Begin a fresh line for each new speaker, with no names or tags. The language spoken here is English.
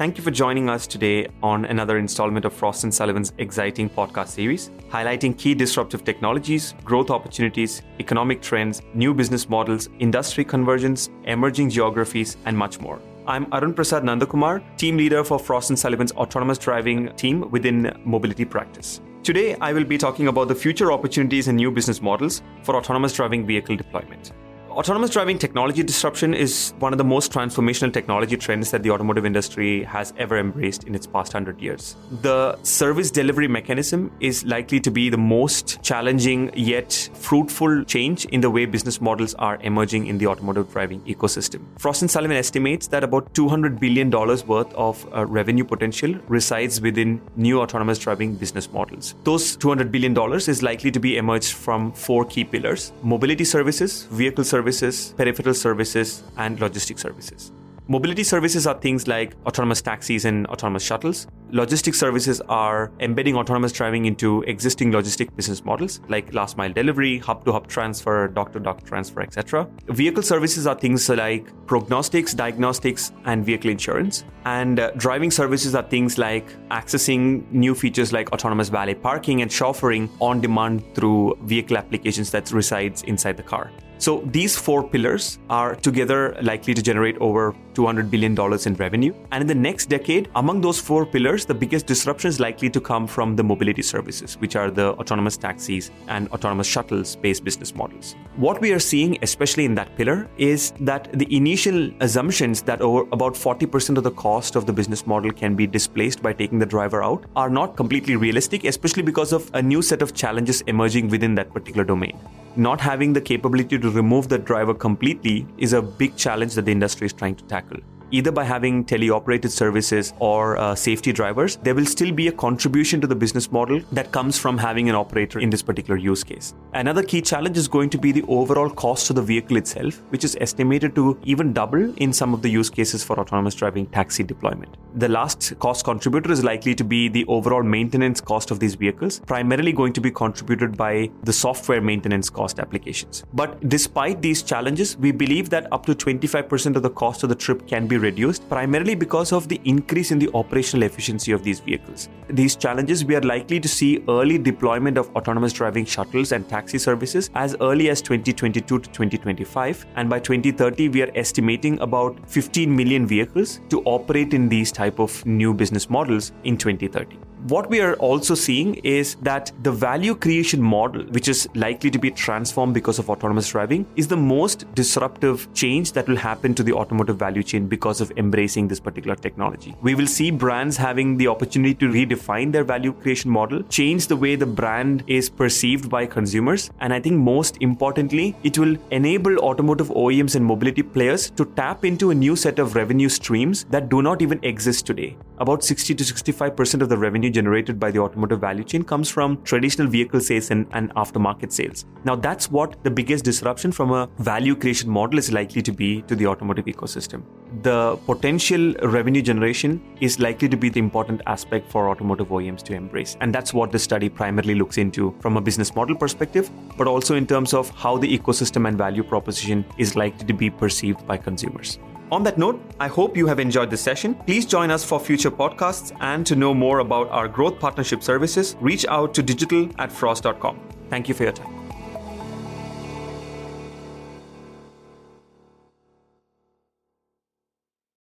Thank you for joining us today on another installment of Frost and Sullivan's exciting podcast series, highlighting key disruptive technologies, growth opportunities, economic trends, new business models, industry convergence, emerging geographies, and much more. I'm Arun Prasad Nandakumar, team leader for Frost and Sullivan's autonomous driving team within mobility practice. Today, I will be talking about the future opportunities and new business models for autonomous driving vehicle deployment. Autonomous driving technology disruption is one of the most transformational technology trends that the automotive industry has ever embraced in its past 100 years. The service delivery mechanism is likely to be the most challenging yet fruitful change in the way business models are emerging in the automotive driving ecosystem. Frost and Sullivan estimates that about $200 billion worth of uh, revenue potential resides within new autonomous driving business models. Those $200 billion is likely to be emerged from four key pillars mobility services, vehicle services, services, peripheral services, and logistic services. Mobility services are things like autonomous taxis and autonomous shuttles. Logistic services are embedding autonomous driving into existing logistic business models like last mile delivery, hub to hub transfer, dock to dock transfer, etc. Vehicle services are things like prognostics, diagnostics, and vehicle insurance. And uh, driving services are things like accessing new features like autonomous valet parking and chauffeuring on demand through vehicle applications that resides inside the car. So these four pillars are together likely to generate over $200 billion in revenue. And in the next decade, among those four pillars, the biggest disruption is likely to come from the mobility services, which are the autonomous taxis and autonomous shuttles based business models. What we are seeing, especially in that pillar, is that the initial assumptions that over about 40% of the cost of the business model can be displaced by taking the driver out are not completely realistic, especially because of a new set of challenges emerging within that particular domain not having the capability to remove the driver completely is a big challenge that the industry is trying to tackle either by having teleoperated services or uh, safety drivers, there will still be a contribution to the business model that comes from having an operator in this particular use case. Another key challenge is going to be the overall cost of the vehicle itself, which is estimated to even double in some of the use cases for autonomous driving taxi deployment. The last cost contributor is likely to be the overall maintenance cost of these vehicles, primarily going to be contributed by the software maintenance cost applications. But despite these challenges, we believe that up to 25% of the cost of the trip can be reduced primarily because of the increase in the operational efficiency of these vehicles. These challenges, we are likely to see early deployment of autonomous driving shuttles and taxi services as early as 2022 to 2025. And by 2030, we are estimating about 15 million vehicles to operate in these type of new business models in 2030 what we are also seeing is that the value creation model, which is likely to be transformed because of autonomous driving, is the most disruptive change that will happen to the automotive value chain because of embracing this particular technology. We will see brands having the opportunity to redefine their value creation model, change the way the brand is perceived by consumers, and I think most importantly, it will enable automotive OEMs and mobility players to tap into a new set of revenue streams that do not even exist today. About 60 to 65% of the revenue generated by the automotive value chain comes from traditional vehicle sales and, and aftermarket sales. Now, that's what the biggest disruption from a value creation model is likely to be to the automotive ecosystem. The potential revenue generation is likely to be the important aspect for automotive OEMs to embrace. And that's what the study primarily looks into from a business model perspective, but also in terms of how the ecosystem and value proposition is likely to be perceived by consumers. On that note, I hope you have enjoyed this session. Please join us for future podcasts and to know more about our growth partnership services, reach out to digital at frost.com. Thank you for your time.